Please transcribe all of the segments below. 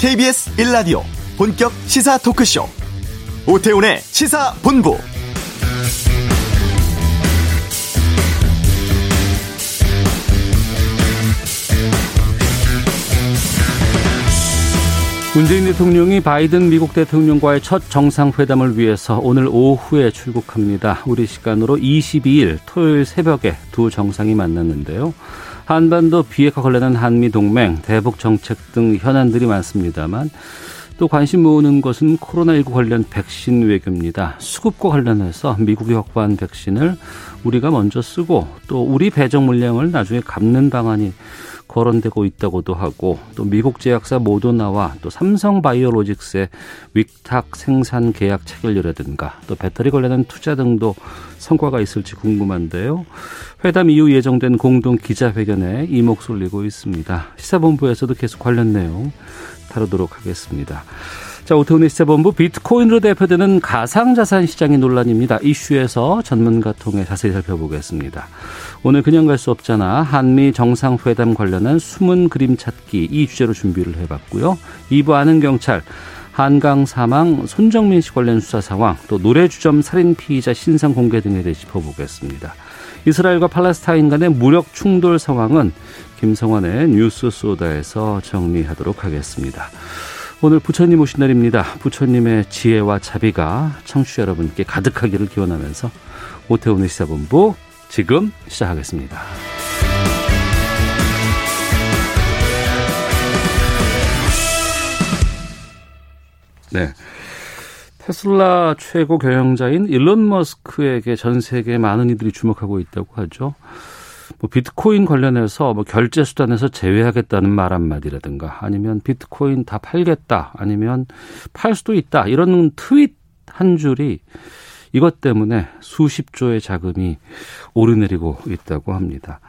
KBS 1라디오 본격 시사 토크쇼 오태훈의 시사본부 문재인 대통령이 바이든 미국 대통령과의 첫 정상회담을 위해서 오늘 오후에 출국합니다. 우리 시간으로 22일 토요일 새벽에 두 정상이 만났는데요. 한반도 비핵화 관련한 한미 동맹, 대북 정책 등 현안들이 많습니다만 또 관심 모으는 것은 코로나19 관련 백신 외교입니다. 수급과 관련해서 미국이 확보한 백신을 우리가 먼저 쓰고 또 우리 배정 물량을 나중에 갚는 방안이 거론되고 있다고도 하고 또 미국 제약사 모더나와 또 삼성 바이오로직스의 위탁 생산 계약 체결이라든가 또 배터리 관련한 투자 등도 성과가 있을지 궁금한데요. 회담 이후 예정된 공동 기자회견에 이목 쏠리고 있습니다. 시사본부에서도 계속 관련 내용 다루도록 하겠습니다. 자, 오태훈의 시사본부 비트코인으로 대표되는 가상자산 시장의 논란입니다. 이슈에서 전문가 통해 자세히 살펴보겠습니다. 오늘 그냥 갈 수 없잖아. 한미 정상회담 관련한 숨은 그림 찾기 이 주제로 준비를 해봤고요. 2부 아는 경찰. 한강 사망 손정민 씨 관련 수사 상황, 또 노래 주점 살인 피의자 신상 공개 등에 대해 짚어보겠습니다. 이스라엘과 팔레스타인 간의 무력 충돌 상황은 김성환의 뉴스 소다에서 정리하도록 하겠습니다. 오늘 부처님 오신 날입니다. 부처님의 지혜와 자비가 청취자 여러분께 가득하기를 기원하면서 오태훈의 시사본부 지금 시작하겠습니다. 네. 테슬라 최고 경영자인 일론 머스크에게 전 세계 많은 이들이 주목하고 있다고 하죠. 뭐 비트코인 관련해서 뭐 결제 수단에서 제외하겠다는 말 한마디라든가 아니면 비트코인 다 팔겠다 아니면 팔 수도 있다 이런 트윗 한 줄이 이것 때문에 수십 조의 자금이 오르내리고 있다고 합니다.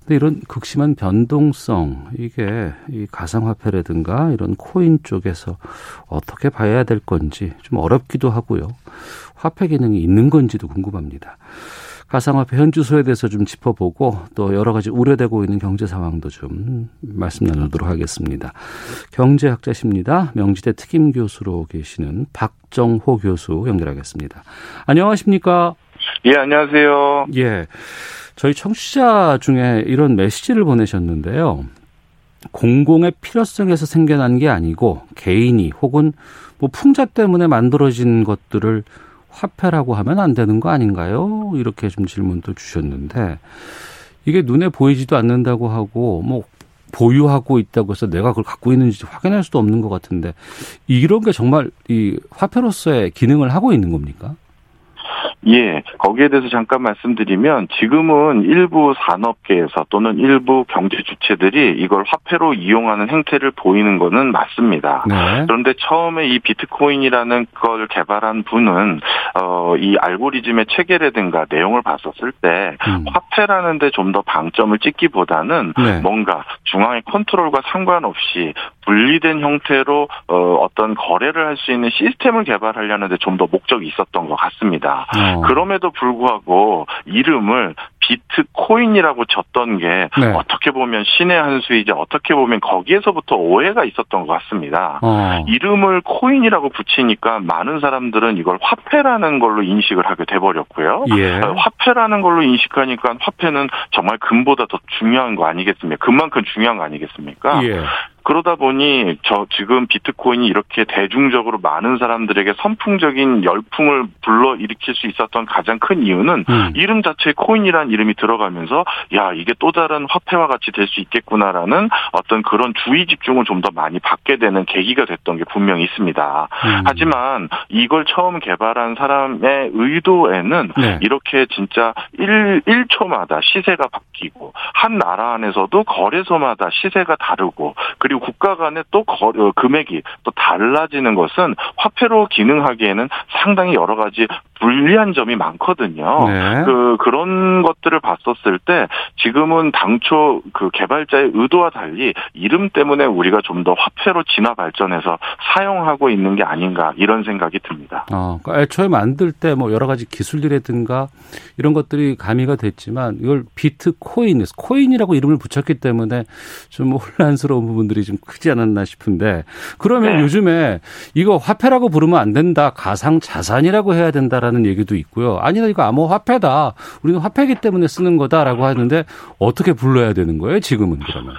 근데 이런 극심한 변동성 이게 이 가상화폐라든가 이런 코인 쪽에서 어떻게 봐야 될 건지 좀 어렵기도 하고요. 화폐 기능이 있는 건지도 궁금합니다. 가상화폐 현주소에 대해서 좀 짚어보고 또 여러 가지 우려되고 있는 경제 상황도 좀 말씀 나누도록 하겠습니다. 경제학자십니다. 명지대 특임 교수로 계시는 박정호 교수 연결하겠습니다. 안녕하십니까? 예, 안녕하세요. 예. 저희 청취자 중에 이런 메시지를 보내셨는데요. 공공의 필요성에서 생겨난 게 아니고 개인이 혹은 뭐 풍자 때문에 만들어진 것들을 화폐라고 하면 안 되는 거 아닌가요? 이렇게 좀 질문도 주셨는데 이게 눈에 보이지도 않는다고 하고 뭐 보유하고 있다고 해서 내가 그걸 갖고 있는지 확인할 수도 없는 것 같은데 이런 게 정말 이 화폐로서의 기능을 하고 있는 겁니까? 예, 거기에 대해서 잠깐 말씀드리면 지금은 일부 산업계에서 또는 일부 경제 주체들이 이걸 화폐로 이용하는 행태를 보이는 것은 맞습니다. 네. 그런데 처음에 이 비트코인이라는 걸 개발한 분은 어, 이 알고리즘의 체계라든가 내용을 봤었을 때 음. 화폐라는 데 좀 더 방점을 찍기보다는 네. 뭔가 중앙의 컨트롤과 상관없이 분리된 형태로 어, 어떤 거래를 할 수 있는 시스템을 개발하려는데 좀 더 목적이 있었던 것 같습니다. 어. 그럼에도 불구하고 이름을 비트코인이라고 졌던 게 네. 어떻게 보면 신의 한 수이지 어떻게 보면 거기에서부터 오해가 있었던 것 같습니다. 어. 이름을 코인이라고 붙이니까 많은 사람들은 이걸 화폐라는 걸로 인식을 하게 돼버렸고요. 예. 화폐라는 걸로 인식하니까 화폐는 정말 금보다 더 중요한 거 아니겠습니까? 금만큼 중요한 거 아니겠습니까? 예. 그러다 보니 저 지금 비트코인이 이렇게 대중적으로 많은 사람들에게 선풍적인 열풍을 불러 일으킬 수 있었던 가장 큰 이유는 음. 이름 자체에 코인이라는 이름이 들어가면서 야 이게 또 다른 화폐와 같이 될 수 있겠구나라는 어떤 그런 주의 집중을 좀 더 많이 받게 되는 계기가 됐던 게 분명히 있습니다. 음. 하지만 이걸 처음 개발한 사람의 의도에는 네. 이렇게 진짜 1, 1초마다 시세가 바뀌고 한 나라 안에서도 거래소마다 시세가 다르고 그리고 국가 간의 또 거래, 어, 금액이 또 달라지는 것은 화폐로 기능하기에는 상당히 여러 가지 불리한 점이 많거든요. 네. 그 그런 것들을 봤었을 때 지금은 당초 그 개발자의 의도와 달리 이름 때문에 우리가 좀 더 화폐로 진화 발전해서 사용하고 있는 게 아닌가 이런 생각이 듭니다. 어, 그러니까 애초에 만들 때 뭐 여러 가지 기술이라든가 이런 것들이 가미가 됐지만 이걸 비트코인, 코인이라고 이름을 붙였기 때문에 좀 혼란스러운 부분들이 좀 크지 않았나 싶은데 그러면 네. 요즘에 이거 화폐라고 부르면 안 된다. 가상 자산이라고 해야 된다라는 얘기도 있고요. 아니다 이거 암호 화폐다. 우리는 화폐기 때문에 쓰는 거다라고 하는데 어떻게 불러야 되는 거예요? 지금은 그러면.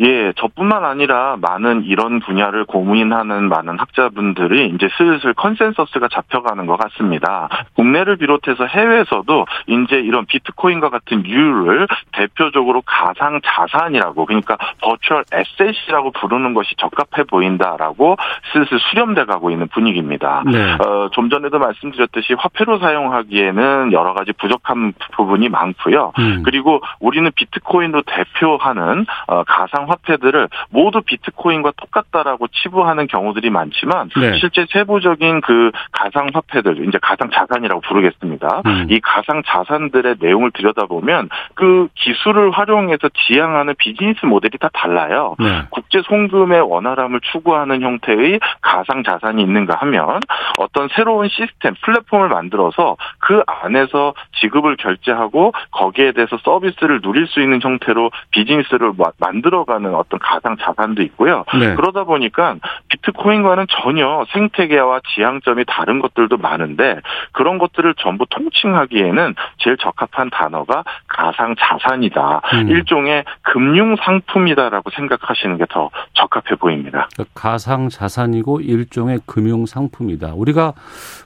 예, 저뿐만 아니라 많은 이런 분야를 고민하는 많은 학자분들이 이제 슬슬 consensus가 잡혀가는 것 같습니다. 국내를 비롯해서 해외에서도 이제 이런 비트코인과 같은 유를 대표적으로 가상 자산이라고 그러니까 virtual asset이라고 부르는 것이 적합해 보인다라고 슬슬 수렴돼 가고 있는 분위기입니다. 네. 어, 좀 전에도 말씀드렸듯이 화폐로 사용하기에는 여러 가지 부족한 부분이 많고요. 음. 그리고 우리는 비트코인으로 대표하는 어, 가상 화폐들을 모두 비트코인과 똑같다라고 치부하는 경우들이 많지만 네. 실제 세부적인 그 가상 화폐들 이제 가상 자산이라고 부르겠습니다. 음. 이 가상 자산들의 내용을 들여다보면 그 기술을 활용해서 지향하는 비즈니스 모델이 다 달라요. 네. 국제 송금의 원활함을 추구하는 형태의 가상 자산이 있는가 하면 어떤 새로운 시스템 플랫폼을 만들어서 그 안에서 지급을 결제하고 거기에 대해서 서비스를 누릴 수 있는 형태로 비즈니스를 만들어가 하는 어떤 가상 자산도 있고요. 네. 그러다 보니까 비트코인과는 전혀 생태계와 지향점이 다른 것들도 많은데 그런 것들을 전부 통칭하기에는 제일 적합한 단어가 가상 자산이다. 음. 일종의 금융 상품이다라고 생각하시는 게 더 적합해 보입니다. 그러니까 가상 자산이고 일종의 금융 상품이다. 우리가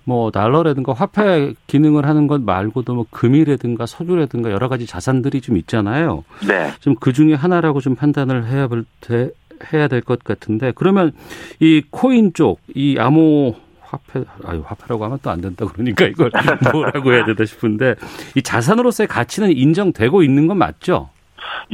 뭐 달러라든가 화폐 기능을 하는 것 말고도 뭐 금이라든가 석유라든가 여러 가지 자산들이 좀 있잖아요. 네. 좀그 중에 하나라고 좀 판단을 해야 돼, 해야 될 것 같은데 그러면 이 코인 쪽 이 암호 화폐 아유 화폐라고 하면 또 안 된다 그러니까 이걸 뭐라고 해야 되나 싶은데 이 자산으로서의 가치는 인정되고 있는 건 맞죠?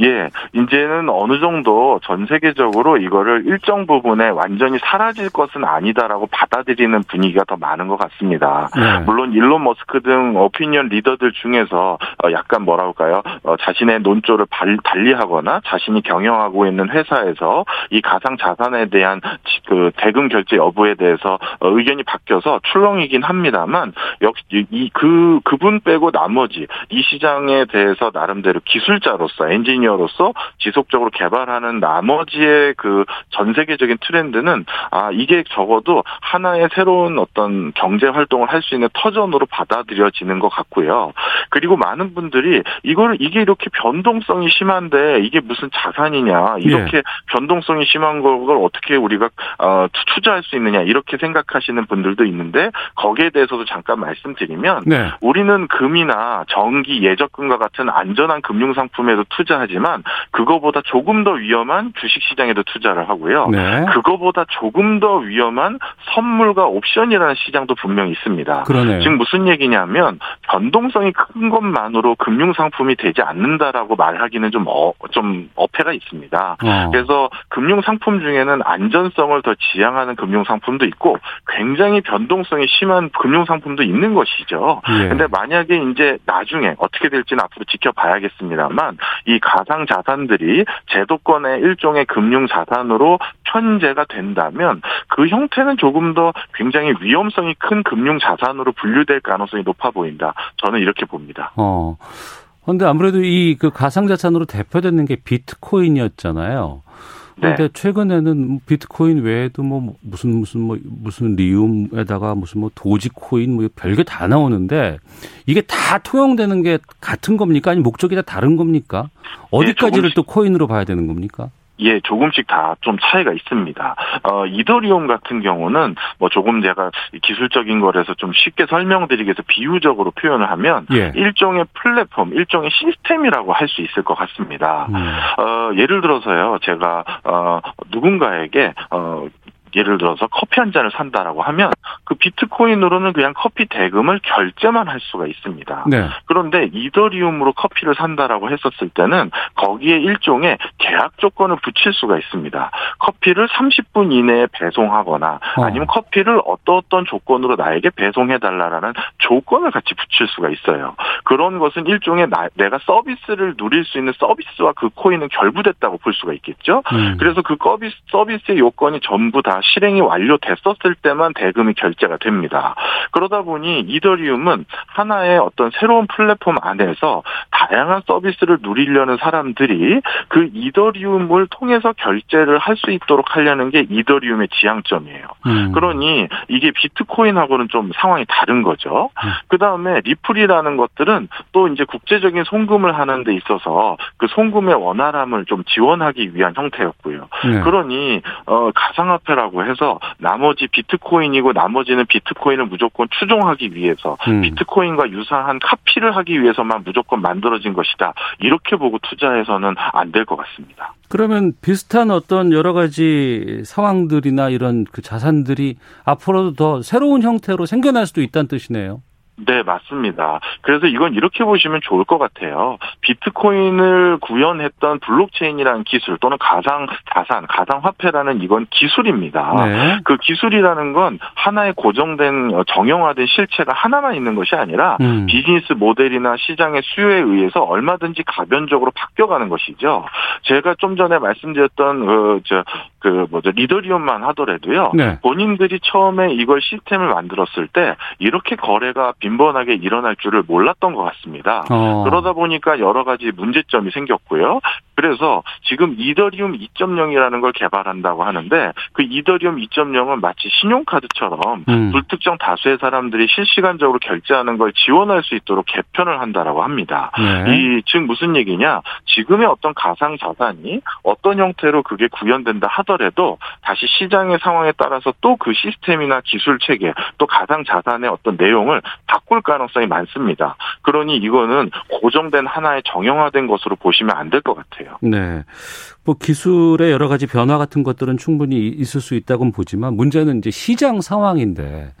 예, 이제는 어느 정도 전 세계적으로 이거를 일정 부분에 완전히 사라질 것은 아니다라고 받아들이는 분위기가 더 많은 것 같습니다. 네. 물론 일론 머스크 등 오피니언 리더들 중에서 어, 약간 뭐라 할까요? 어, 자신의 논조를 달리하거나 자신이 경영하고 있는 회사에서 이 가상 자산에 대한 그 대금 결제 여부에 대해서 어, 의견이 바뀌어서 출렁이긴 합니다만 역시 이 그 그분 빼고 나머지 이 시장에 대해서 나름대로 기술자로서 엔지니어로서 지속적으로 개발하는 나머지의 그 전 세계적인 트렌드는 아 이게 적어도 하나의 새로운 어떤 경제 활동을 할 수 있는 터전으로 받아들여지는 것 같고요. 그리고 많은 분들이 이거를 이게 이렇게 변동성이 심한데 이게 무슨 자산이냐 이렇게 예. 변동성이 심한 걸 어떻게 우리가 어, 투자할 수 있느냐 이렇게 생각하시는 분들도 있는데 거기에 대해서도 잠깐 말씀드리면 네. 우리는 금이나 전기 예적금과 같은 안전한 금융 상품에도 투자 하지만 그거보다 조금 더 위험한 주식 시장에도 투자를 하고요. 네. 그거보다 조금 더 위험한 선물과 옵션이라는 시장도 분명히 있습니다. 그러네요. 지금 무슨 얘기냐면 변동성이 큰 것만으로 금융 상품이 되지 않는다라고 말하기는 좀 어, 좀 어폐가 있습니다. 어. 그래서 금융 상품 중에는 안전성을 더 지향하는 금융 상품도 있고 굉장히 변동성이 심한 금융 상품도 있는 것이죠. 예. 근데 만약에 이제 나중에 어떻게 될지는 앞으로 지켜봐야겠습니다만 이 가상 자산들이 제도권의 일종의 금융 자산으로 편제가 된다면 그 형태는 조금 더 굉장히 위험성이 큰 금융 자산으로 분류될 가능성이 높아 보인다. 저는 이렇게 봅니다. 어. 근데 아무래도 이 그 가상 자산으로 대표되는 게 비트코인이었잖아요. 네. 최근에는 비트코인 외에도 뭐 무슨 무슨 뭐 무슨 리움에다가 무슨 뭐 도지코인 뭐 별게 다 나오는데 이게 다 통용되는 게 같은 겁니까? 아니 목적이 다 다른 겁니까? 어디까지를 네, 또 코인으로 봐야 되는 겁니까? 예, 조금씩 다 좀 차이가 있습니다. 어, 이더리움 같은 경우는 뭐 조금 제가 기술적인 거라서 좀 쉽게 설명드리기 위해서 비유적으로 표현을 하면 예. 일종의 플랫폼, 일종의 시스템이라고 할 수 있을 것 같습니다. 음. 어, 예를 들어서요, 제가 어, 누군가에게 어, 예를 들어서 커피 한 잔을 산다라고 하면 그 비트코인으로는 그냥 커피 대금을 결제만 할 수가 있습니다. 네. 그런데 이더리움으로 커피를 산다라고 했었을 때는 거기에 일종의 계약 조건을 붙일 수가 있습니다. 커피를 30분 이내에 배송하거나 어. 아니면 커피를 어떤 어떤 조건으로 나에게 배송해 달라라는 조건을 같이 붙일 수가 있어요. 그런 것은 일종의 나, 내가 서비스를 누릴 수 있는 서비스와 그 코인은 결부됐다고 볼 수가 있겠죠. 음. 그래서 그 서비스 서비스의 요건이 전부 다 실행이 완료됐었을 때만 대금이 결제가 됩니다. 그러다 보니 이더리움은 하나의 어떤 새로운 플랫 플랫폼 안에서 다양한 서비스를 누리려는 사람들이 그 이더리움을 통해서 결제를 할 수 있도록 하려는 게 이더리움의 지향점이에요. 음. 그러니 이게 비트코인하고는 좀 상황이 다른 거죠. 음. 그 다음에 리플이라는 것들은 또 이제 국제적인 송금을 하는 데 있어서 그 송금의 원활함을 좀 지원하기 위한 형태였고요. 네. 그러니 어 가상화폐라고 해서 나머지 비트코인이고 나머지는 비트코인을 무조건 추종하기 위해서 음. 비트코인과 유사한 카피를 하기 위해서만 무조건 만들어진 것이다. 이렇게 보고 투자해서는 안 될 것 같습니다. 그러면 비슷한 어떤 여러 가지 상황들이나 이런 그 자산들이 앞으로도 더 새로운 형태로 생겨날 수도 있다는 뜻이네요. 네, 맞습니다. 그래서 이건 이렇게 보시면 좋을 것 같아요. 비트코인을 구현했던 블록체인이라는 기술 또는 가상 자산, 가상 화폐라는 이건 기술입니다. 네. 그 기술이라는 건 하나의 고정된 어, 정형화된 실체가 하나만 있는 것이 아니라 음. 비즈니스 모델이나 시장의 수요에 의해서 얼마든지 가변적으로 바뀌어가는 것이죠. 제가 좀 전에 말씀드렸던 그 저 그 뭐죠 리더리움만 하더라도요. 네. 본인들이 처음에 이걸 시스템을 만들었을 때 이렇게 거래가 빈 번하게 일어날 줄을 몰랐던 것 같습니다. 어. 그러다 보니까 여러 가지 문제점이 생겼고요. 그래서 지금 이더리움 2.0이라는 걸 개발한다고 하는데 그 이더리움 2.0은 마치 신용카드처럼 음. 불특정 다수의 사람들이 실시간적으로 결제하는 걸 지원할 수 있도록 개편을 한다라고 합니다. 네. 이즉 무슨 얘기냐? 지금의 어떤 가상 자산이 어떤 형태로 그게 구현된다 하더라도 다시 시장의 상황에 따라서 또 그 시스템이나 기술 체계 또 가상 자산의 어떤 내용을 바꿀 가능성이 많습니다. 그러니 이거는 고정된 하나의 정형화된 것으로 보시면 안 될 것 같아요. 네. 뭐 기술의 여러 가지 변화 같은 것들은 충분히 있을 수 있다고는 보지만 문제는 이제 시장 상황인데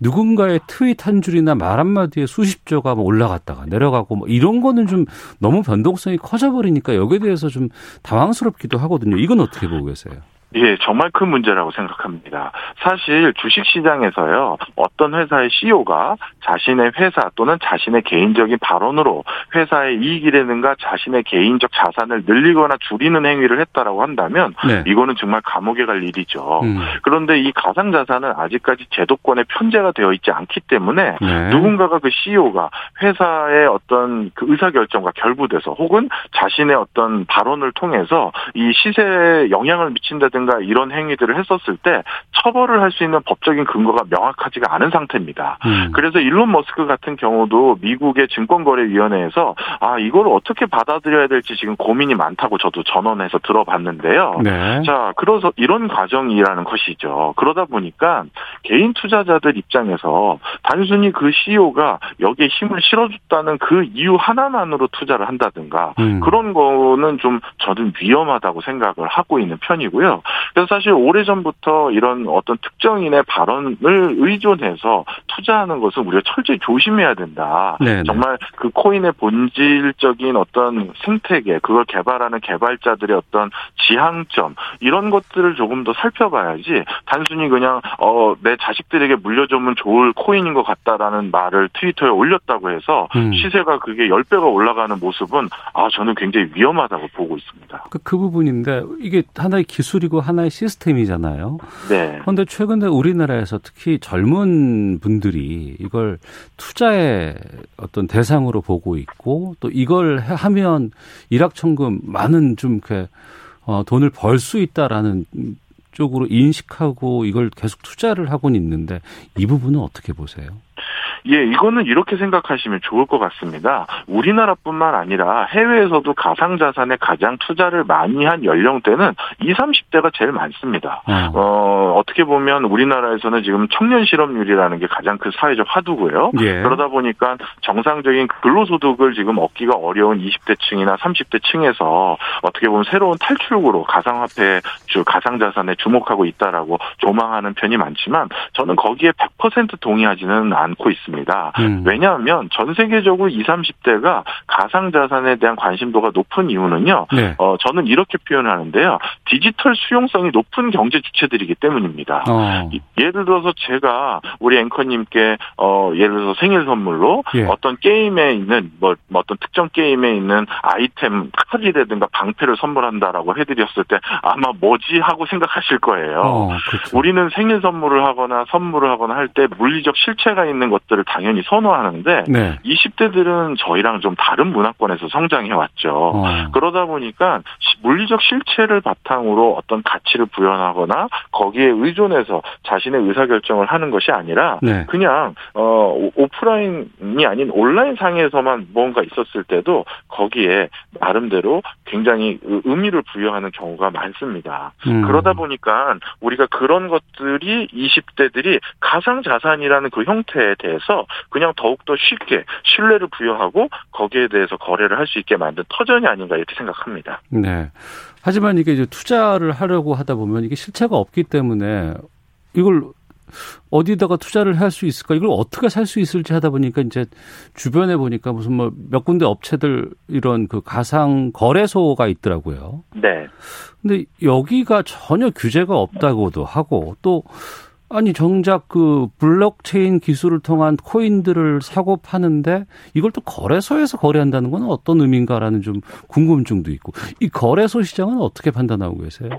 누군가의 트윗 한 줄이나 말 한마디에 수십조가 뭐 올라갔다가 내려가고 뭐 이런 거는 좀 너무 변동성이 커져버리니까 여기에 대해서 좀 당황스럽기도 하거든요. 이건 어떻게 보고 계세요? 예, 정말 큰 문제라고 생각합니다. 사실 주식 시장에서요, 어떤 회사의 CEO가 자신의 회사 또는 자신의 개인적인 발언으로 회사의 이익이라든가 자신의 개인적 자산을 늘리거나 줄이는 행위를 했다라고 한다면 네. 이거는 정말 감옥에 갈 일이죠. 음. 그런데 이 가상 자산은 아직까지 제도권에 편제가 되어 있지 않기 때문에 네. 누군가가 그 CEO가 회사의 어떤 그 의사 결정과 결부돼서 혹은 자신의 어떤 발언을 통해서 이 시세에 영향을 미친다든가 이런 행위들을 했었을 때 처벌을 할 수 있는 법적인 근거가 명확하지가 않은 상태입니다. 음. 그래서 일론 머스크 같은 경우도 미국의 증권거래위원회에서 아 이걸 어떻게 받아들여야 될지 지금 고민이 많다고 저도 전원해서 들어봤는데요. 네. 자, 그래서 이런 과정이라는 것이죠. 그러다 보니까 개인 투자자들 입장에서 단순히 그 CEO가 여기에 힘을 실어줬다는 그 이유 하나만으로 투자를 한다든가 음. 그런 거는 좀 저는 위험하다고 생각을 하고 있는 편이고요. 그래서 사실 오래전부터 이런 어떤 특정인의 발언을 의존해서 투자하는 것은 우리가 철저히 조심해야 된다. 네네. 네. 정말 그 코인의 본질적인 어떤 생태계, 그걸 개발하는 개발자들의 어떤 지향점 이런 것들을 조금 더 살펴봐야지 단순히 그냥 어 내 자식들에게 물려주면 좋을 코인인 것 같다라는 말을 트위터에 올렸다고 해서 음. 시세가 그게 10배가 올라가는 모습은 아 저는 굉장히 위험하다고 보고 있습니다. 그, 그 부분인데 이게 하나의 기술이고 하나의 시스템이잖아요. 네. 그런데 최근에 우리나라에서 특히 젊은 분들이 이걸 투자의 어떤 대상으로 보고 있고 또 이걸 하면 일확천금 많은 좀 이렇게 어, 돈을 벌 수 있다라는 쪽으로 인식하고 이걸 계속 투자를 하고는 있는데 이 부분은 어떻게 보세요? 예, 이거는 이렇게 생각하시면 좋을 것 같습니다. 우리나라뿐만 아니라 해외에서도 가상자산에 가장 투자를 많이 한 연령대는 20, 30대가 제일 많습니다. 음. 어, 어떻게 보면 우리나라에서는 지금 청년 실업률이라는 게 가장 큰 사회적 화두고요. 예. 그러다 보니까 정상적인 근로소득을 지금 얻기가 어려운 20대 층이나 30대 층에서 어떻게 보면 새로운 탈출구로 가상화폐, 가상자산에 주목하고 있다라고 조망하는 편이 많지만 저는 거기에 100% 동의하지는 않고 있습니다. 있습니다. 음. 왜냐하면 전 세계적으로 20, 30대가 가상자산에 대한 관심도가 높은 이유는요. 네. 어, 저는 이렇게 표현하는데요. 디지털 수용성이 높은 경제 주체들이기 때문입니다. 어. 예를 들어서 제가 우리 앵커님께 어, 예를 들어서 생일 선물로 예. 어떤 게임에 있는 뭐, 뭐 어떤 특정 게임에 있는 아이템 카드라든가 방패를 선물한다라고 해드렸을 때 아마 뭐지 하고 생각하실 거예요. 어, 그렇죠. 우리는 생일 선물을 하거나 선물을 하거나 할 때 물리적 실체가 있는 것들을 당연히 선호하는데 네. 20대들은 저희랑 좀 다른 문화권에서 성장해 왔죠. 어. 그러다 보니까 물리적 실체를 바탕 으로 어떤 가치를 부여하거나 거기에 의존해서 자신의 의사 결정을 하는 것이 아니라 네. 그냥 어 오프라인이 아닌 온라인 상에서만 뭔가 있었을 때도 거기에 나름대로 굉장히 의미를 부여하는 경우가 많습니다. 음. 그러다 보니까 우리가 그런 것들이 20대들이 가상 자산이라는 그 형태에 대해서 그냥 더욱더 쉽게 신뢰를 부여하고 거기에 대해서 거래를 할 수 있게 만든 터전이 아닌가 이렇게 생각합니다. 네. 하지만 이게 이제 투자를 하려고 하다 보면 이게 실체가 없기 때문에 이걸 어디다가 투자를 할 수 있을까? 이걸 어떻게 살 수 있을지 하다 보니까 이제 주변에 보니까 무슨 뭐 몇 군데 업체들 이런 그 가상 거래소가 있더라고요. 네. 근데 여기가 전혀 규제가 없다고도 하고 또 아니 정작 그 블록체인 기술을 통한 코인들을 사고 파는데 이걸 또 거래소에서 거래한다는 건 어떤 의미인가라는 좀 궁금증도 있고 이 거래소 시장은 어떻게 판단하고 계세요?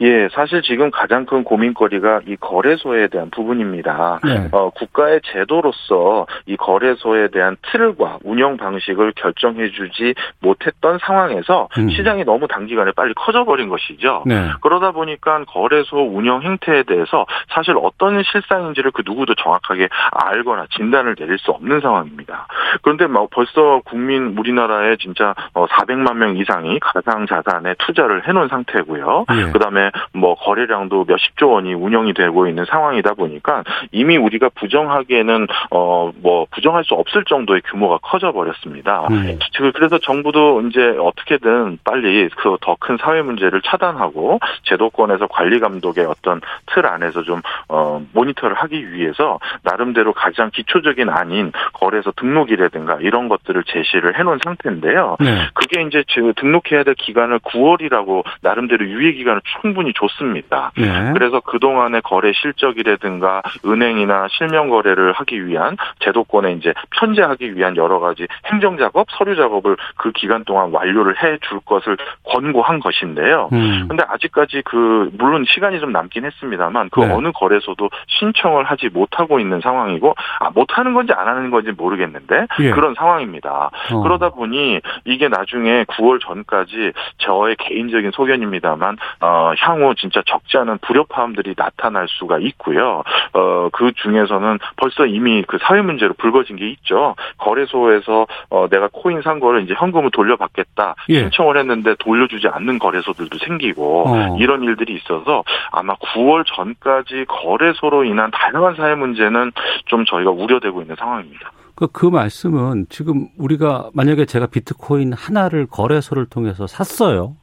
예, 사실 지금 가장 큰 고민거리가 이 거래소에 대한 부분입니다. 네. 어, 국가의 제도로서 이 거래소에 대한 틀과 운영 방식을 결정해주지 못했던 상황에서 음. 시장이 너무 단기간에 빨리 커져버린 것이죠. 네. 그러다 보니까 거래소 운영 행태에 대해서 사실 사실 어떤 실상인지를 그 누구도 정확하게 알거나 진단을 내릴 수 없는 상황입니다. 그런데 뭐 벌써 국민 우리나라에 진짜 400만 어, 명 이상이 가상 자산에 투자를 해놓은 상태고요. 네. 그다음에 뭐 거래량도 몇십조 원이 운영이 되고 있는 상황이다 보니까 이미 우리가 부정하기에는 어 뭐 부정할 수 없을 정도의 규모가 커져 버렸습니다. 네. 그래서 정부도 이제 어떻게든 빨리 그 더 큰 사회 문제를 차단하고 제도권에서 관리 감독의 어떤 틀 안에서 좀 어, 모니터를 하기 위해서 나름대로 가장 기초적인 안인 거래소 등록이라든가 이런 것들을 제시를 해놓은 상태인데요. 네. 그게 이제 등록해야 될 기간을 9월이라고 나름대로 유예 기간을 충분히 줬습니다. 네. 그래서 그 동안의 거래 실적이라든가 은행이나 실명 거래를 하기 위한 제도권에 이제 편제하기 위한 여러 가지 행정 작업, 서류 작업을 그 기간 동안 완료를 해 줄 것을 권고한 것인데요. 음. 근데 아직까지 그 물론 시간이 좀 남긴 했습니다만 그 네. 어느 거래 거래소도 신청을 하지 못하고 있는 상황이고 아 못하는 건지 안 하는 건지 모르겠는데 예. 그런 상황입니다. 어. 그러다 보니 이게 나중에 9월 전까지 저의 개인적인 소견입니다만 어, 향후 진짜 적지 않은 불협화음들이 나타날 수가 있고요. 어, 그 중에서는 벌써 이미 그 사회 문제로 불거진 게 있죠. 거래소에서 어, 내가 코인 산 거를 이제 현금을 돌려받겠다 예. 신청을 했는데 돌려주지 않는 거래소들도 생기고 어. 이런 일들이 있어서 아마 9월 전까지 거래소로 인한 다양한 사회 문제는 좀 저희가 우려되고 있는 상황입니다. 그, 그 말씀은 지금 우리가 만약에 제가 비트코인 하나를 거래소를 통해서 샀어요.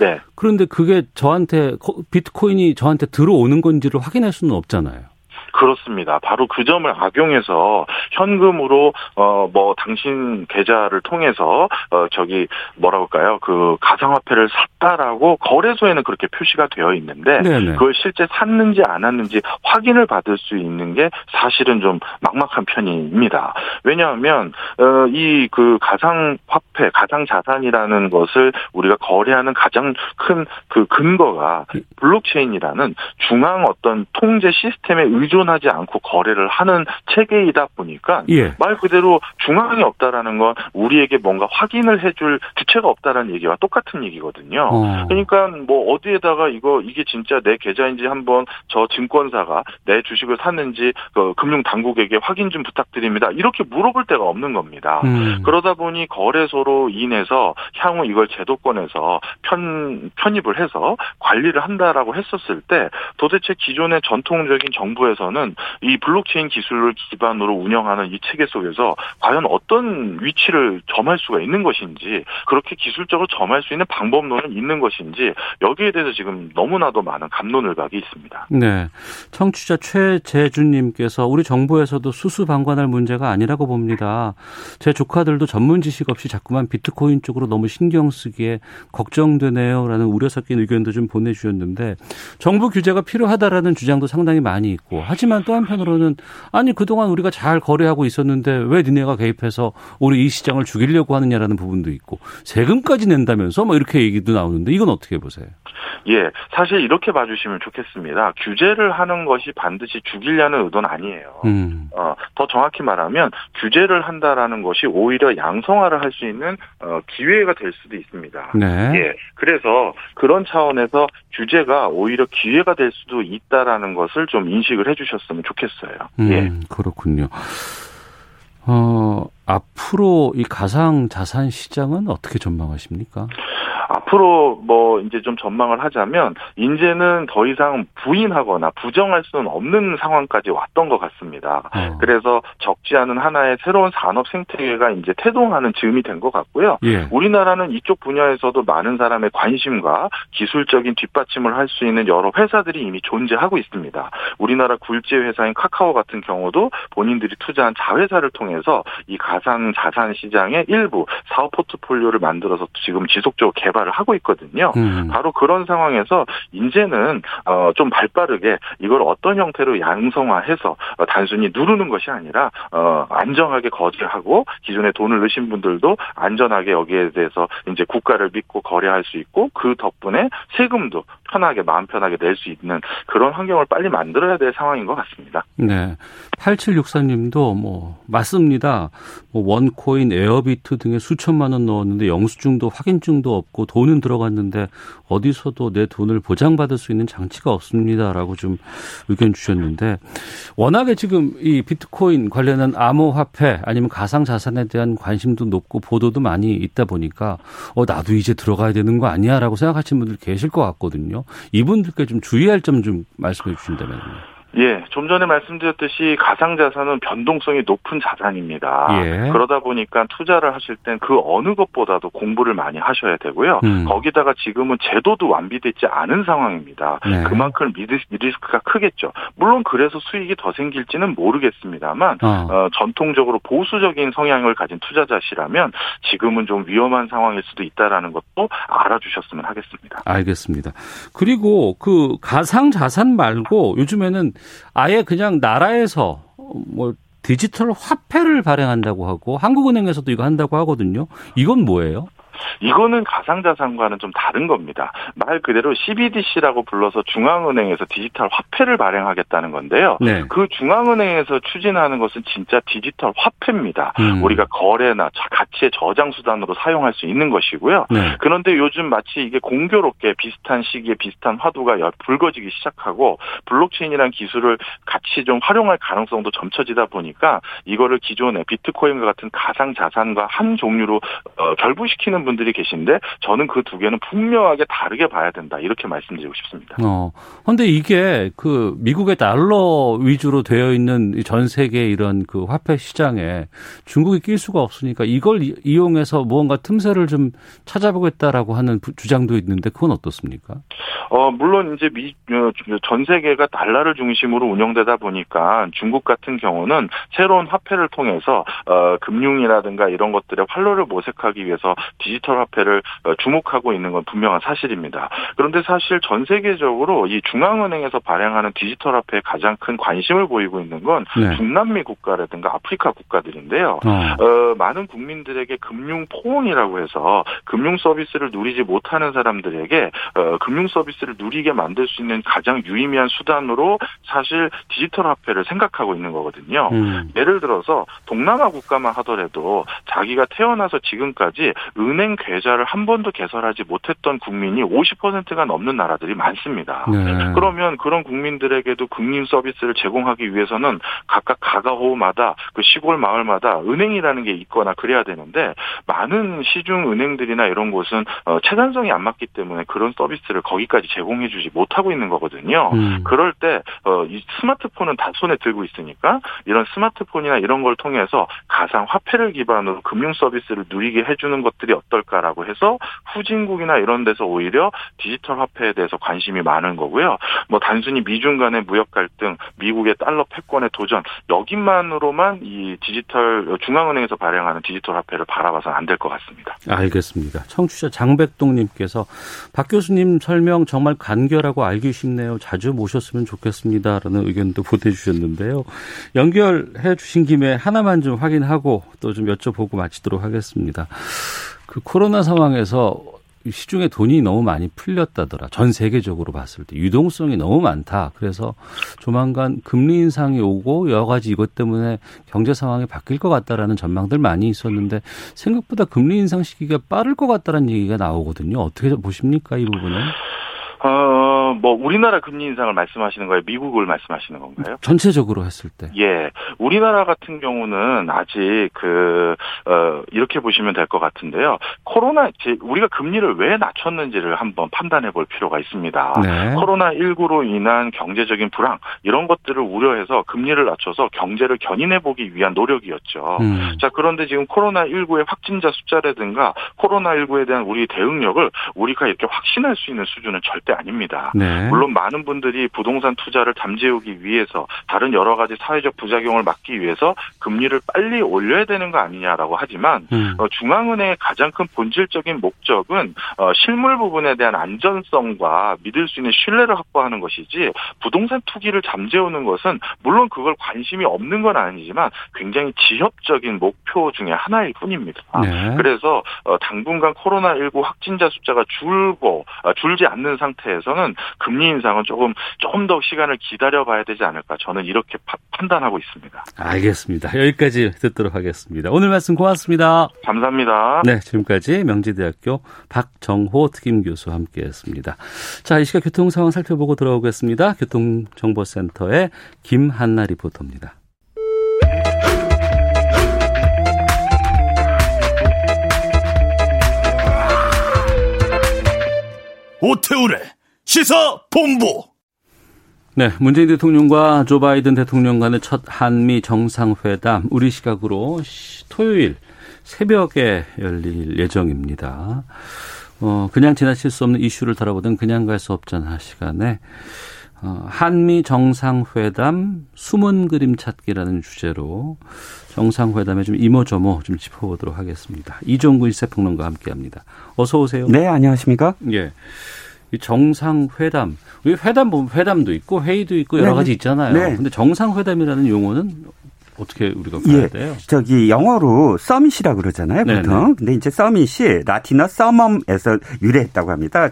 네. 그런데 그게 저한테 비트코인이 저한테 들어오는 건지를 확인할 수는 없잖아요. 그렇습니다. 바로 그 점을 악용해서 현금으로 어 뭐 당신 계좌를 통해서 어 저기 뭐라 할까요? 그 가상화폐를 샀다라고 거래소에는 그렇게 표시가 되어 있는데 네네. 그걸 실제 샀는지 안 샀는지 확인을 받을 수 있는 게 사실은 좀 막막한 편입니다. 왜냐하면 어 이 그 가상화폐, 가상자산이라는 것을 우리가 거래하는 가장 큰 그 근거가 블록체인이라는 중앙 어떤 통제 시스템에 의존 의존하지 않고 거래를 하는 체계이다 보니까 예. 말 그대로 중앙이 없다라는 건 우리에게 뭔가 확인을 해줄 주체가 없다라는 얘기와 똑같은 얘기거든요. 어. 그러니까 뭐 어디에다가 이거 이게 진짜 내 계좌인지 한번 저 증권사가 내 주식을 샀는지 그 금융 당국에게 확인 좀 부탁드립니다. 이렇게 물어볼 데가 없는 겁니다. 음. 그러다 보니 거래소로 인해서 향후 이걸 제도권에서 편 편입을 해서 관리를 한다라고 했었을 때 도대체 기존의 전통적인 정부에서는 보면은 이 블록체인 기술을 기반으로 운영하는 이 체계 속에서 과연 어떤 위치를 점할 수가 있는 것인지 그렇게 기술적으로 점할 수 있는 방법론은 있는 것인지 여기에 대해서 지금 너무나도 많은 감론을박이 있습니다. 네. 청취자 최재준님께서 우리 정부에서도 수수방관할 문제가 아니라고 봅니다. 제 조카들도 전문 지식 없이 자꾸만 비트코인 쪽으로 너무 신경 쓰기에 걱정되네요 라는 우려 섞인 의견도 좀 보내주셨는데 정부 규제가 필요하다라는 주장도 상당히 많이 있고 하지만 또 한편으로는 아니 그동안 우리가 잘 거래하고 있었는데 왜 니네가 개입해서 우리 이 시장을 죽이려고 하느냐라는 부분도 있고 세금까지 낸다면서 뭐 이렇게 얘기도 나오는데 이건 어떻게 보세요? 예, 사실 이렇게 봐주시면 좋겠습니다. 규제를 하는 것이 반드시 죽이려는 의도는 아니에요. 음. 어, 더 정확히 말하면 규제를 한다라는 것이 오히려 양성화를 할 수 있는 어, 기회가 될 수도 있습니다. 네. 예, 그래서 그런 차원에서 규제가 오히려 기회가 될 수도 있다라는 것을 좀 인식을 해주셨 으면 좋겠어요. 음, 예, 그렇군요. 어, 앞으로 이 가상 자산 시장은 어떻게 전망하십니까? 앞으로 뭐 이제 좀 전망을 하자면 이제는 더 이상 부인하거나 부정할 수는 없는 상황까지 왔던 것 같습니다. 어. 그래서 적지 않은 하나의 새로운 산업 생태계가 이제 태동하는 즈음이 된 것 같고요. 예. 우리나라는 이쪽 분야에서도 많은 사람의 관심과 기술적인 뒷받침을 할 수 있는 여러 회사들이 이미 존재하고 있습니다. 우리나라 굴지 회사인 카카오 같은 경우도 본인들이 투자한 자회사를 통해서 이 가상 자산 시장의 일부 사업 포트폴리오를 만들어서 지금 지속적으로 개발 개발을 하고 있거든요. 음. 바로 그런 상황에서 이제는 어, 좀 발빠르게 이걸 어떤 형태로 양성화해서 어, 단순히 누르는 것이 아니라 어, 안정하게 거래하고 기존에 돈을 넣으신 분들도 안전하게 여기에 대해서 이제 국가를 믿고 거래할 수 있고 그 덕분에 세금도 편하게 마음 편하게 낼 수 있는 그런 환경을 빨리 만들어야 될 상황인 것 같습니다. 네. 8764님도 뭐 맞습니다. 뭐 원코인, 에어비트 등에 수천만 원 넣었는데 영수증도 확인증도 없고 돈은 들어갔는데 어디서도 내 돈을 보장받을 수 있는 장치가 없습니다라고 좀 의견 주셨는데 워낙에 지금 이 비트코인 관련한 암호화폐 아니면 가상 자산에 대한 관심도 높고 보도도 많이 있다 보니까 어 나도 이제 들어가야 되는 거 아니야라고 생각하시는 분들 계실 것 같거든요. 이분들께 좀 주의할 점 좀 말씀해 주신다면요. 예, 좀 전에 말씀드렸듯이 가상자산은 변동성이 높은 자산입니다. 예. 그러다 보니까 투자를 하실 땐 그 어느 것보다도 공부를 많이 하셔야 되고요. 음. 거기다가 지금은 제도도 완비되지 않은 상황입니다. 네. 그만큼 리스크가 크겠죠. 물론 그래서 수익이 더 생길지는 모르겠습니다만 어. 어, 전통적으로 보수적인 성향을 가진 투자자시라면 지금은 좀 위험한 상황일 수도 있다라는 것도 알아주셨으면 하겠습니다. 알겠습니다. 그리고 그 가상 자산 말고 요즘에는 아예 그냥 나라에서 뭐 디지털 화폐를 발행한다고 하고 한국은행에서도 이거 한다고 하거든요. 이건 뭐예요? 이거는 가상자산과는 좀 다른 겁니다. 말 그대로 CBDC라고 불러서 중앙은행에서 디지털 화폐를 발행하겠다는 건데요. 네. 그 중앙은행에서 추진하는 것은 진짜 디지털 화폐입니다. 음. 우리가 거래나 가치의 저장 수단으로 사용할 수 있는 것이고요. 네. 그런데 요즘 마치 이게 공교롭게 비슷한 시기에 비슷한 화두가 불거지기 시작하고 블록체인이라는 기술을 같이 좀 활용할 가능성도 점쳐지다 보니까 이거를 기존의 비트코인과 같은 가상 자산과 한 종류로 어, 결부시키는 분들이 계신데 저는 그 두 개는 분명하게 다르게 봐야 된다 이렇게 말씀드리고 싶습니다. 어. 근데 이게 그 미국의 달러 위주로 되어 있는 전 세계 이런 그 화폐 시장에 중국이 낄 수가 없으니까 이걸 이용해서 무언가 틈새를 좀 찾아보겠다라고 하는 주장도 있는데 그건 어떻습니까? 어 물론 이제 미, 어, 전 세계가 달러를 중심으로 운영되다 보니까 중국 같은 경우는 새로운 화폐를 통해서 어 금융이라든가 이런 것들의 활로를 모색하기 위해서 디지 털 화폐를 어, 주목하고 있는 건 분명한 사실입니다. 그런데 사실 전 세계적으로 이 중앙은행에서 발행하는 디지털 화폐에 가장 큰 관심을 보이고 있는 건 네. 중남미 국가라든가 아프리카 국가들인데요. 어. 어, 많은 국민들에게 금융 포옹이라고 해서 금융 서비스를 누리지 못하는 사람들에게 어, 금융 서비스를 누리게 만들 수 있는 가장 유의미한 수단으로 사실 디지털 화폐를 생각하고 있는 거거든요. 음. 예를 들어서 동남아 국가만 하더라도 자기가 태어나서 지금까지 은행 계좌를 한 번도 개설하지 못했던 국민이 50%가 넘는 나라들이 많습니다. 네. 그러면 그런 국민들에게도 금융 서비스를 제공하기 위해서는 각각 가가호마다 그 시골 마을마다 은행이라는 게 있거나 그래야 되는데 많은 시중 은행들이나 이런 곳은 어, 체단성이 안 맞기 때문에 그런 서비스를 거기까지 제공해주지 못하고 있는 거거든요. 음. 그럴 때 어, 이 스마트폰은 다 손에 들고 있으니까 이런 스마트폰이나 이런 걸 통해서 가상 화폐를 기반으로 금융 서비스를 누리게 해주는 것들이 어떤 어떨까라고 해서 후진국이나 이런 데서 오히려 디지털 화폐에 대해서 관심이 많은 거고요. 뭐 단순히 미중 간의 무역 갈등, 미국의 달러 패권의 도전 여기만으로만 이 디지털 중앙은행에서 발행하는 디지털 화폐를 바라봐서는 안 될 것 같습니다. 알겠습니다. 청취자 장백동님께서 박 교수님 설명 정말 간결하고 알기 쉽네요. 자주 모셨으면 좋겠습니다라는 의견도 보내주셨는데요. 연결해 주신 김에 하나만 좀 확인하고 또 좀 여쭤보고 마치도록 하겠습니다. 그 코로나 상황에서 시중에 돈이 너무 많이 풀렸다더라. 전 세계적으로 봤을 때 유동성이 너무 많다. 그래서 조만간 금리 인상이 오고 여러 가지 이것 때문에 경제 상황이 바뀔 것 같다라는 전망들 많이 있었는데 생각보다 금리 인상 시기가 빠를 것 같다라는 얘기가 나오거든요. 어떻게 보십니까 이 부분은? 어, 뭐, 우리나라 금리 인상을 말씀하시는 거예요? 미국을 말씀하시는 건가요? 전체적으로 했을 때. 예. 우리나라 같은 경우는 아직 그, 어, 이렇게 보시면 될 것 같은데요. 코로나, 우리가 금리를 왜 낮췄는지를 한번 판단해 볼 필요가 있습니다. 네. 코로나19로 인한 경제적인 불황, 이런 것들을 우려해서 금리를 낮춰서 경제를 견인해 보기 위한 노력이었죠. 음. 자, 그런데 지금 코로나19의 확진자 숫자라든가 코로나19에 대한 우리 대응력을 우리가 이렇게 확신할 수 있는 수준은 절대 아닙니다. 네. 물론 많은 분들이 부동산 투자를 잠재우기 위해서 다른 여러 가지 사회적 부작용을 막기 위해서 금리를 빨리 올려야 되는 거 아니냐라고 하지만 음. 어, 중앙은행의 가장 큰 본질적인 목적은 어, 실물 부분에 대한 안전성과 믿을 수 있는 신뢰를 확보하는 것이지 부동산 투기를 잠재우는 것은 물론 그걸 관심이 없는 건 아니지만 굉장히 지협적인 목표 중의 하나일 뿐입니다. 네. 그래서 어, 당분간 코로나19 확진자 숫자가 줄고 줄지 않는 상태 상태에서는 금리 인상은 조금 조금 더 시간을 기다려 봐야 되지 않을까 저는 이렇게 파, 판단하고 있습니다. 알겠습니다. 여기까지 듣도록 하겠습니다. 오늘 말씀 고맙습니다. 감사합니다. 네, 지금까지 명지대학교 박정호 특임 교수와 함께했습니다. 자, 이 시각 교통 상황 살펴보고 들어오겠습니다. 교통정보센터의 김한나 리포터입니다. 오태우래 시사 본부. 네, 문재인 대통령과 조 바이든 대통령 간의 첫 한미 정상회담 우리 시각으로 토요일 새벽에 열릴 예정입니다. 어, 그냥 지나칠 수 없는 이슈를 다뤄보던 그냥 갈 수 없잖아 시간에 어, 한미 정상회담 숨은 그림 찾기라는 주제로 정상회담의 좀 이모저모 좀 짚어보도록 하겠습니다. 이종구 일세평론가와 함께합니다. 어서 오세요. 네, 안녕하십니까? 예. 이 정상회담, 우리 회담 보면 회담도 있고 회의도 있고 여러 네, 가지 있잖아요. 네. 근데 정상회담이라는 용어는 어떻게 우리가 봐야 예, 돼요? 저기 영어로 서밋이라 그러잖아요, 보통. 네네. 근데 이제 서밋이 라틴어 서멈에서 유래했다고 합니다.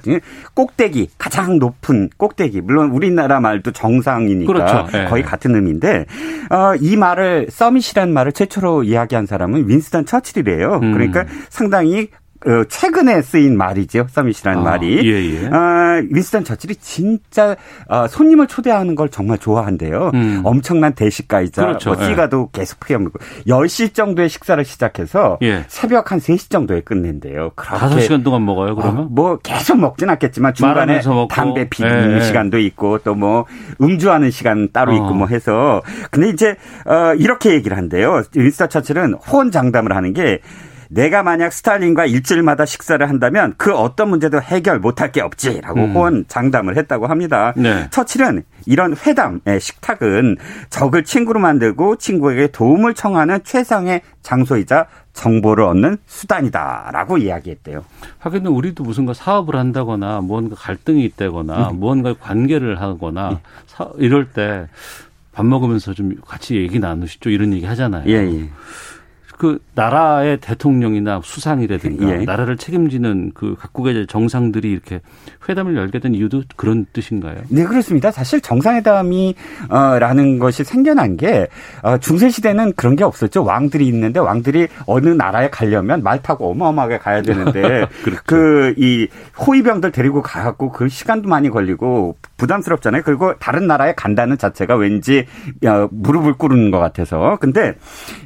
꼭대기, 가장 높은 꼭대기. 물론 우리나라 말도 정상이니까 그렇죠. 네. 거의 같은 의미인데 어, 이 말을 서밋이라는 말을 최초로 이야기한 사람은 윈스턴 처칠이래요. 음. 그러니까 상당히 어, 최근에 쓰인 말이죠. 서밋이라는 아, 말이. 예, 예. 어, 윈스턴 처칠이 진짜 어, 손님을 초대하는 걸 정말 좋아한대요. 음. 엄청난 대식가이자 그렇죠. 뭐 시가도 예. 계속 피해물고 10시 정도에 식사를 시작해서 예. 새벽 한 3시 정도에 끝낸대요. 그렇게 5시간 동안 먹어요, 그러면? 어, 뭐 계속 먹진 않겠지만 중간에 담배 피는 예, 예. 시간도 있고 또 뭐 음주하는 시간 따로 어. 있고 뭐 해서 근데 이제 어, 이렇게 얘기를 한대요. 윈스턴 처칠은 호언장담을 하는 게 내가 만약 스탈린과 일주일마다 식사를 한다면 그 어떤 문제도 해결 못할 게 없지라고 음. 호언 장담을 했다고 합니다. 네. 처칠은 이런 회담의 식탁은 적을 친구로 만들고 친구에게 도움을 청하는 최상의 장소이자 정보를 얻는 수단이다라고 이야기했대요. 하긴 우리도 무슨 사업을 한다거나 무언가 갈등이 있다거나 음. 무언가 관계를 하거나 예. 사, 이럴 때 밥 먹으면서 좀 같이 얘기 나누시죠 이런 얘기 하잖아요. 예, 예. 그 나라의 대통령이나 수상이라든가 예. 나라를 책임지는 그 각국의 정상들이 이렇게 회담을 열게 된 이유도 그런 뜻인가요? 네 그렇습니다. 사실 정상회담이라는 것이 생겨난 게 어, 중세 시대는 그런 게 없었죠. 왕들이 있는데 왕들이 어느 나라에 가려면 말 타고 어마어마하게 가야 되는데 그렇죠. 그이 호위병들 데리고 가갖고 그 시간도 많이 걸리고 부담스럽잖아요. 그리고 다른 나라에 간다는 자체가 왠지 어, 무릎을 꿇는 것 같아서 근데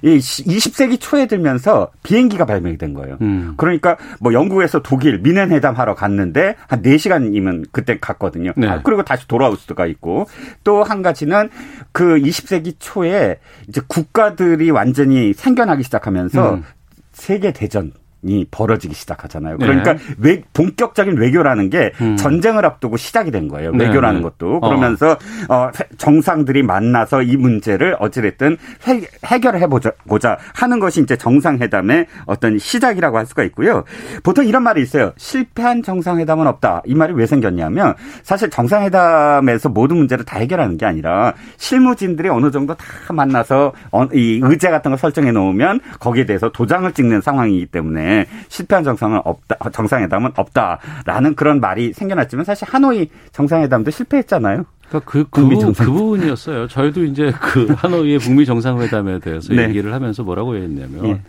이 20세기 초에 들면서 비행기가 발명이 된 거예요. 음. 그러니까 뭐 영국에서 독일 미넨 회담하러 갔는데 한 4시간이면 그때 갔거든요. 네. 아, 그리고 다시 돌아올 수가 있고 또 한 가지는 그 20세기 초에 이제 국가들이 완전히 생겨나기 시작하면서 음. 세계 대전 이 벌어지기 시작하잖아요. 그러니까 네. 외, 본격적인 외교라는 게 음. 전쟁을 앞두고 시작이 된 거예요. 네, 외교라는 네. 것도 어. 그러면서 어. 정상들이 만나서 이 문제를 어찌됐든 해, 결을 해보자 하는 것이 이제 정상회담의 어떤 시작이라고 할 수가 있고요. 보통 이런 말이 있어요. 실패한 정상회담은 없다. 이 말이 왜 생겼냐면 사실 정상회담에서 모든 문제를 다 해결하는 게 아니라 실무진들이 어느 정도 다 만나서 어, 이 의제 같은 걸 설정해 놓으면 거기에 대해서 도장을 찍는 상황이기 때문에 실패한 정상은 없다, 정상회담은 없다라는 그런 말이 생겨났지만 사실 하노이 정상회담도 실패했잖아요. 그러니까 그, 그, 부, 그 부분이었어요. 저희도 이제 그 하노이의 북미 정상회담에 대해서 네. 얘기를 하면서 뭐라고 했냐면 네.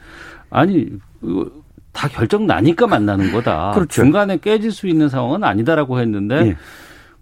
아니 다 결정 나니까 만나는 거다. 그렇죠. 중간에 깨질 수 있는 상황은 아니다라고 했는데 네.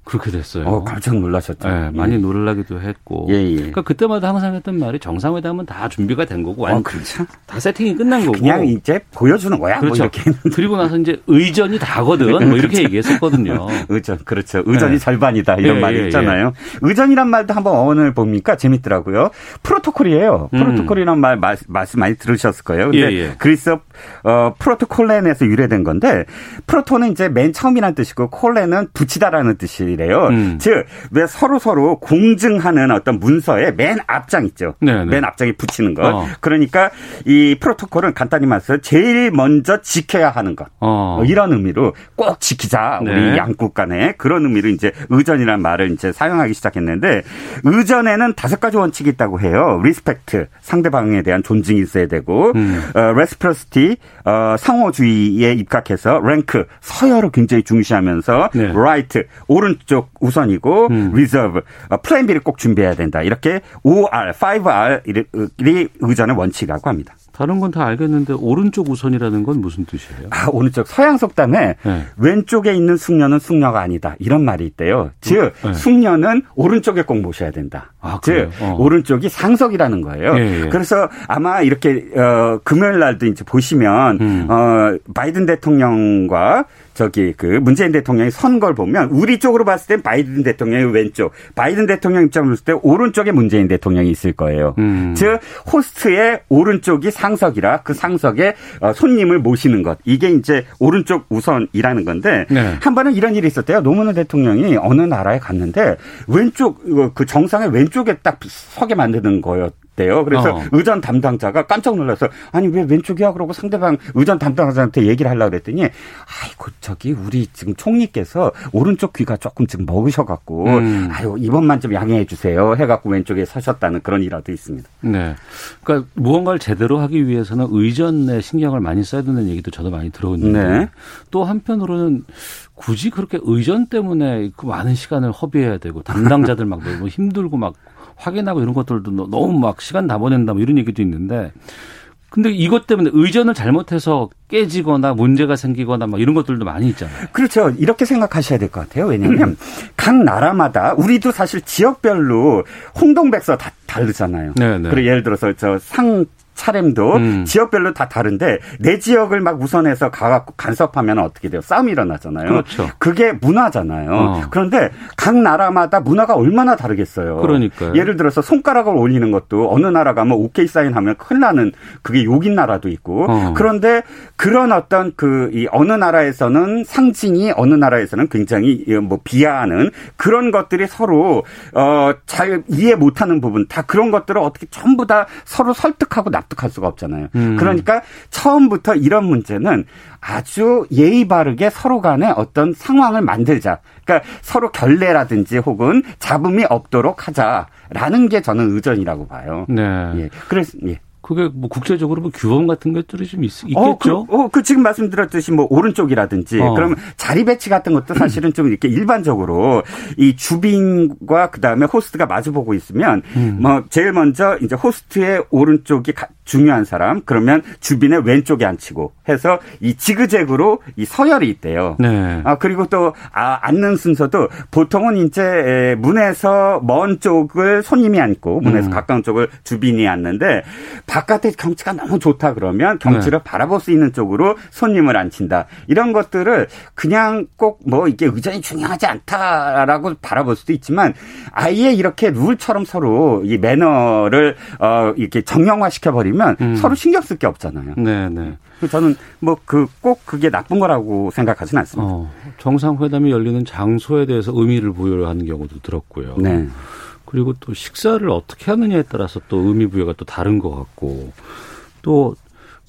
그렇게 됐어요. 어, 깜짝 놀라셨죠. 네, 많이 예. 놀라기도 했고. 예, 예. 그러니까 그때마다 항상 했던 말이 정상회담은 다 준비가 된 거고, 어, 그렇죠. 다 세팅이 끝난 거고. 그냥 이제 보여주는 거야. 뭐 그렇죠. 뭐 이렇게. 그리고 나서 이제 의전이 다거든. 뭐 이렇게 그렇죠. 얘기했었거든요. 의전, 그렇죠. 의전이 네. 절반이다 이런 예, 말이 예, 있잖아요. 예. 의전이란 말도 한번 어원을 봅니까 재밌더라고요. 프로토콜이에요. 음. 프로토콜이란 말 말씀 많이 들으셨을 거예요. 근데 그리스 어, 프로토콜렌에서 유래된 건데 프로토는 이제 맨 처음이라는 뜻이고 콜렌은 붙이다라는 뜻이 이래요. 음. 즉, 왜 서로 서로 공증하는 어떤 문서의 맨 앞장 있죠. 네네. 네. 맨 앞장에 붙이는 것. 어. 그러니까 이 프로토콜은 간단히 말해서 제일 먼저 지켜야 하는 것. 어. 이런 의미로 꼭 지키자. 우리 네. 양국 간에 그런 의미로 이제 의전이라는 말을 이제 사용하기 시작했는데 의전에는 다섯 가지 원칙이 있다고 해요. respect, 상대방에 대한 존중이 있어야 되고, 음. 어, reciprocity, 어, 상호주의에 입각해서 rank, 서열을 굉장히 중시하면서 네. right, 오른 쪽 우선이고 음. reserve 어, plan B를 꼭 준비해야 된다. 이렇게 5R, 5R이 의전의 원칙이라고 합니다. 다른 건 다 알겠는데 오른쪽 우선이라는 건 무슨 뜻이에요? 아, 오른쪽 서양 속담에 네. 왼쪽에 있는 숙녀는 숙녀가 아니다. 이런 말이 있대요. 즉 네. 숙녀는 오른쪽에 꼭 모셔야 된다. 아, 즉 어. 오른쪽이 상석이라는 거예요. 예, 예. 그래서 아마 이렇게 어 금요일 날도 이제 보시면 음. 어 바이든 대통령과 저기 그 문재인 대통령이 선 걸 보면 우리 쪽으로 봤을 땐 바이든 대통령이 왼쪽, 바이든 대통령 입장으로 봤을 때 오른쪽에 문재인 대통령이 있을 거예요. 음. 즉 호스트의 오른쪽이 상석이라 그 상석에 어, 손님을 모시는 것 이게 이제 오른쪽 우선이라는 건데 네. 한 번은 이런 일이 있었대요. 노무현 대통령이 어느 나라에 갔는데 왼쪽 그 정상의 왼쪽에 딱 서게 만드는 거였. 됐대요. 그래서 어. 의전 담당자가 깜짝 놀라서 아니 왜 왼쪽이야 그러고 상대방 의전 담당자한테 얘기를 하려고 그랬더니 아이고 저기 우리 지금 총리께서 오른쪽 귀가 조금 지금 먹으셔 갖고 음. 아유 이번만 좀 양해해 주세요 해 갖고 왼쪽에 서셨다는 그런 일화도 있습니다. 네. 그러니까 무언가를 제대로 하기 위해서는 의전에 신경을 많이 써야 된다는 얘기도 저도 많이 들었는데 네. 또 한편으로는 굳이 그렇게 의전 때문에 그 많은 시간을 허비해야 되고 담당자들 막 너무 힘들고 막 확인하고 이런 것들도 너무 막 시간 다 보낸다 뭐 이런 얘기도 있는데 근데 이것 때문에 의전을 잘못해서 깨지거나 문제가 생기거나 막 이런 것들도 많이 있잖아요. 그렇죠. 이렇게 생각하셔야 될 것 같아요. 왜냐하면 각 나라마다 우리도 사실 지역별로 홍동백서 다 다르잖아요. 네네. 네. 그리고 예를 들어서 저 상 차림도 음. 지역별로 다 다른데 내 지역을 막 우선해서 가갖고 간섭하면 어떻게 돼요? 싸움이 일어나잖아요. 그렇죠. 그게 문화잖아요. 어. 그런데 각 나라마다 문화가 얼마나 다르겠어요. 그러니까 예를 들어서 손가락을 올리는 것도 어느 나라 가면 오케이 사인 하면 큰일 나는 그게 욕인 나라도 있고 어. 그런데 그런 어떤 그 이 어느 나라에서는 상징이 어느 나라에서는 굉장히 뭐 비하하는 그런 것들이 서로 어 잘 이해 못하는 부분 다 그런 것들을 어떻게 전부 다 서로 설득하고 납 납득할 수가 없잖아요. 음. 그러니까 처음부터 이런 문제는 아주 예의 바르게 서로 간에 어떤 상황을 만들자. 그러니까 서로 결례라든지 혹은 잡음이 없도록 하자라는 게 저는 의전이라고 봐요. 네. 예. 그래서 예. 그게 뭐 국제적으로 뭐 규범 같은 것들이 좀 있, 겠죠 어, 그, 어, 그 지금 말씀드렸듯이 뭐 오른쪽이라든지 어. 그러면 자리 배치 같은 것도 사실은 좀 이렇게 일반적으로 이 주빈과 그다음에 호스트가 마주 보고 있으면 음. 뭐 제일 먼저 이제 호스트의 오른쪽이 중요한 사람 그러면 주빈의 왼쪽에 앉히고 해서 이 지그재그로 이 서열이 있대요. 네. 아 그리고 또 아, 앉는 순서도 보통은 이제 문에서 먼 쪽을 손님이 앉고 문에서 음. 가까운 쪽을 주빈이 앉는데 바깥의 경치가 너무 좋다 그러면 경치를 네. 바라볼 수 있는 쪽으로 손님을 앉힌다. 이런 것들을 그냥 꼭 뭐 이게 의전이 중요하지 않다라고 바라볼 수도 있지만 아예 이렇게 룰처럼 서로 이 매너를 어 이렇게 정형화 시켜 버리면 음. 서로 신경 쓸 게 없잖아요. 네, 네. 저는 뭐 그 꼭 그게 나쁜 거라고 생각하지는 않습니다. 어, 정상회담이 열리는 장소에 대해서 의미를 부여하는 경우도 들었고요. 네. 그리고 또 식사를 어떻게 하느냐에 따라서 또 의미 부여가 또 다른 것 같고 또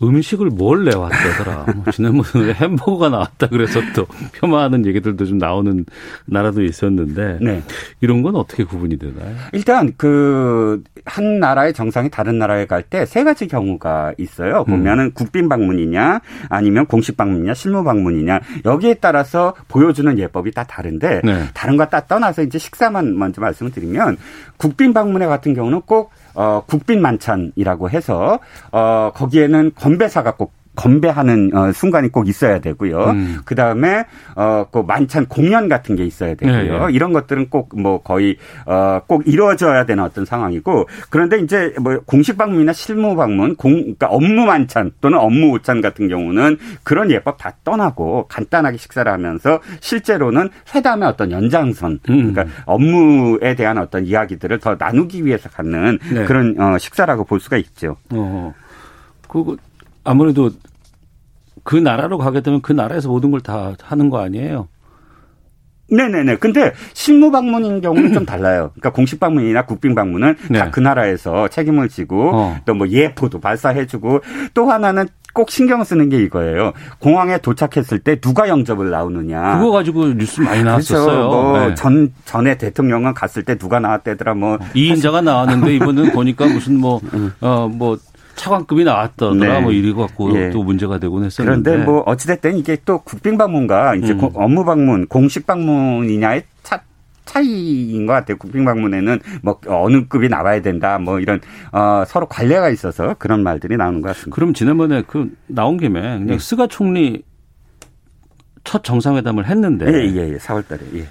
음식을 뭘 내왔다더라. 뭐 지난번에 햄버거가 나왔다 그래서 또 폄하하는 얘기들도 좀 나오는 나라도 있었는데 네. 이런 건 어떻게 구분이 되나요? 일단 그 한 나라의 정상이 다른 나라에 갈 때 세 가지 경우가 있어요. 보면은 음. 국빈 방문이냐 아니면 공식 방문이냐 실무 방문이냐 여기에 따라서 보여주는 예법이 다 다른데 네. 다른 거 다 떠나서 이제 식사만 먼저 말씀을 드리면 국빈 방문회 같은 경우는 꼭 어, 국빈 만찬이라고 해서 어, 거기에는 건배사가 꼭 건배하는 어, 순간이 꼭 있어야 되고요. 음. 그 다음에 어 그 만찬 공연 같은 게 있어야 되고요. 네, 네. 이런 것들은 꼭 뭐 거의 어 꼭 이루어져야 되는 어떤 상황이고 그런데 이제 뭐 공식 방문이나 실무 방문, 공 그러니까 업무 만찬 또는 업무 오찬 같은 경우는 그런 예법 다 떠나고 간단하게 식사를 하면서 실제로는 회담의 어떤 연장선, 음. 그러니까 업무에 대한 어떤 이야기들을 더 나누기 위해서 갖는 네. 그런 어 식사라고 볼 수가 있죠. 어. 그 아무래도 그 나라로 가게 되면 그 나라에서 모든 걸 다 하는 거 아니에요? 네네네. 근데 실무 방문인 경우는 좀 달라요. 그러니까 공식 방문이나 국빈 방문은 네. 다그 나라에서 책임을 지고 어. 또뭐 예포도 발사해주고 또 하나는 꼭 신경 쓰는 게 이거예요. 공항에 도착했을 때 누가 영접을 나오느냐. 그거 가지고 뉴스 많이 그렇죠. 나왔었어요. 뭐전 네. 전에 대통령은 갔을 때 누가 나왔대더라 뭐 이인자가 나왔는데 이번은 보니까 무슨 뭐 어뭐 뭐 차관급이 나왔더라 네. 뭐 이리 갖고 예. 또 문제가 되곤 했었는데 그런데 뭐 어찌됐든 이게 또 국빈 방문과 이제 음. 업무 방문 공식 방문이냐의 차 차이인 것 같아요. 국빈 방문에는 뭐 어느 급이 나와야 된다, 뭐 이런 어, 서로 관례가 있어서 그런 말들이 나오는 것 같습니다. 그럼 지난번에 그 나온 김에 그냥 네. 스가 총리 첫 정상회담을 했는데 예, 예, 예. 4월달에 예.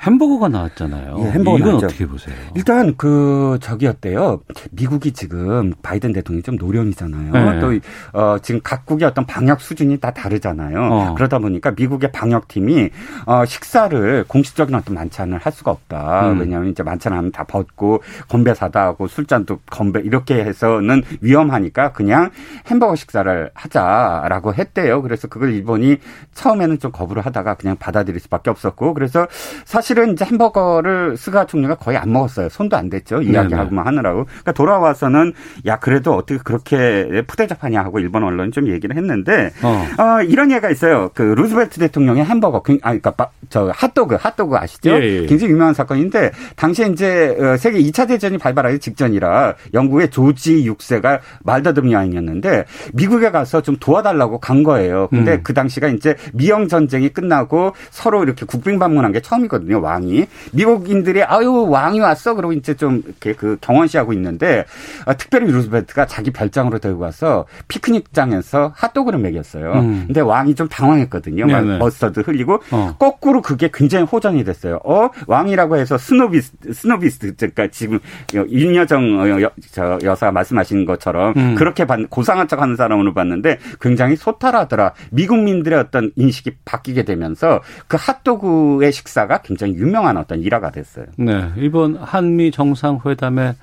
햄버거가 나왔잖아요. 예, 햄버거 이건 나왔죠. 어떻게 보세요? 일단 그 저기였대요. 미국이 지금 바이든 대통령이 좀 노련이잖아요. 네. 또 어, 지금 각국의 어떤 방역 수준이 다 다르잖아요. 어. 그러다 보니까 미국의 방역팀이 어, 식사를 공식적인 어떤 만찬을 할 수가 없다. 음. 왜냐하면 이제 만찬하면 다 벗고 건배 사다 하고 술잔도 건배 이렇게 해서는 위험하니까 그냥 햄버거 식사를 하자라고 했대요. 그래서 그걸 일본이 처음에는 좀 거부를 하다가 그냥 받아들일 수밖에 없었고 그래서 사실 사실은 이제 햄버거를 스가 총리가 거의 안 먹었어요. 손도 안 댔죠. 이야기하고만 하느라고. 그러니까 돌아와서는 야 그래도 어떻게 그렇게 푸대접하냐 하고 일본 언론이 좀 얘기를 했는데 어. 어 이런 얘기가 있어요. 그 루즈벨트 대통령의 햄버거, 그, 아 그러니까 저 핫도그, 핫도그 아시죠? 예, 예. 굉장히 유명한 사건인데 당시에 이제 어, 세계 2차 대전이 발발하기 직전이라 영국의 조지 6세가 말더듬이 왕이었는데 미국에 가서 좀 도와달라고 간 거예요. 근데 음. 그 당시가 이제 미영 전쟁이 끝나고 서로 이렇게 국빈 방문한 게 처음이거든요. 있거든요, 왕이. 미국인들이 아유, 왕이 왔어. 그러고 이제 좀 이렇게 그 경원시하고 있는데 어, 특별히 루스벨트가 자기 별장으로 들고 가서 피크닉장에서 핫도그를 먹였어요. 음. 근데 왕이 좀 당황했거든요. 막 머스터드 흘리고 어. 거꾸로 그게 굉장히 호전이 됐어요. 어, 왕이라고 해서 snobbist, snobbist, 그러니까 지금 윤여정 여, 저 여사 말씀하신 것처럼 음. 그렇게 고상한 척 하는 사람으로 봤는데 굉장히 소탈하더라. 미국민들의 어떤 인식이 바뀌게 되면서 그 핫도그의 식사가 굉장히 굉장히 유명한 어떤 일화가 됐어요. 네. 이번 한미 정상회담에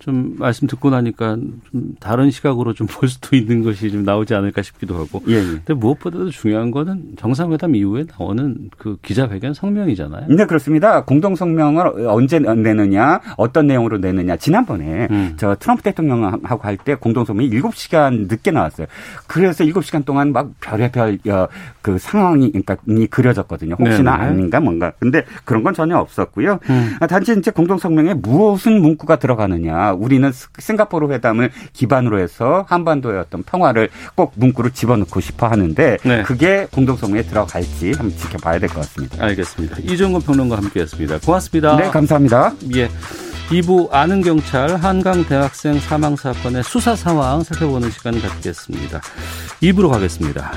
좀 말씀 듣고 나니까 좀 다른 시각으로 좀 볼 수도 있는 것이 좀 나오지 않을까 싶기도 하고. 예, 예. 근데 무엇보다도 중요한 거는 정상회담 이후에 나오는 그 기자회견 성명이잖아요. 네, 그렇습니다. 공동 성명을 언제 내느냐, 어떤 내용으로 내느냐. 지난번에 음. 저 트럼프 대통령하고 할 때 공동 성명이 7시간 늦게 나왔어요. 그래서 7시간 동안 막 별의별 어, 그 상황이 그러니까 그려졌거든요. 혹시나 네네. 아닌가 뭔가. 근데 그런 건 전혀 없었고요. 음. 단지 이제 공동 성명에 무엇은 문구가 들어가느냐. 우리는 싱가포르 회담을 기반으로 해서 한반도의 어떤 평화를 꼭 문구로 집어넣고 싶어 하는데 네. 그게 공동성명에 들어갈지 한번 지켜봐야 될 것 같습니다. 알겠습니다. 이종건 평론가 함께했습니다. 고맙습니다. 네, 감사합니다. 예. 2부 아는 경찰 한강 대학생 사망 사건의 수사 상황 살펴보는 시간 갖겠습니다. 2부로 가겠습니다.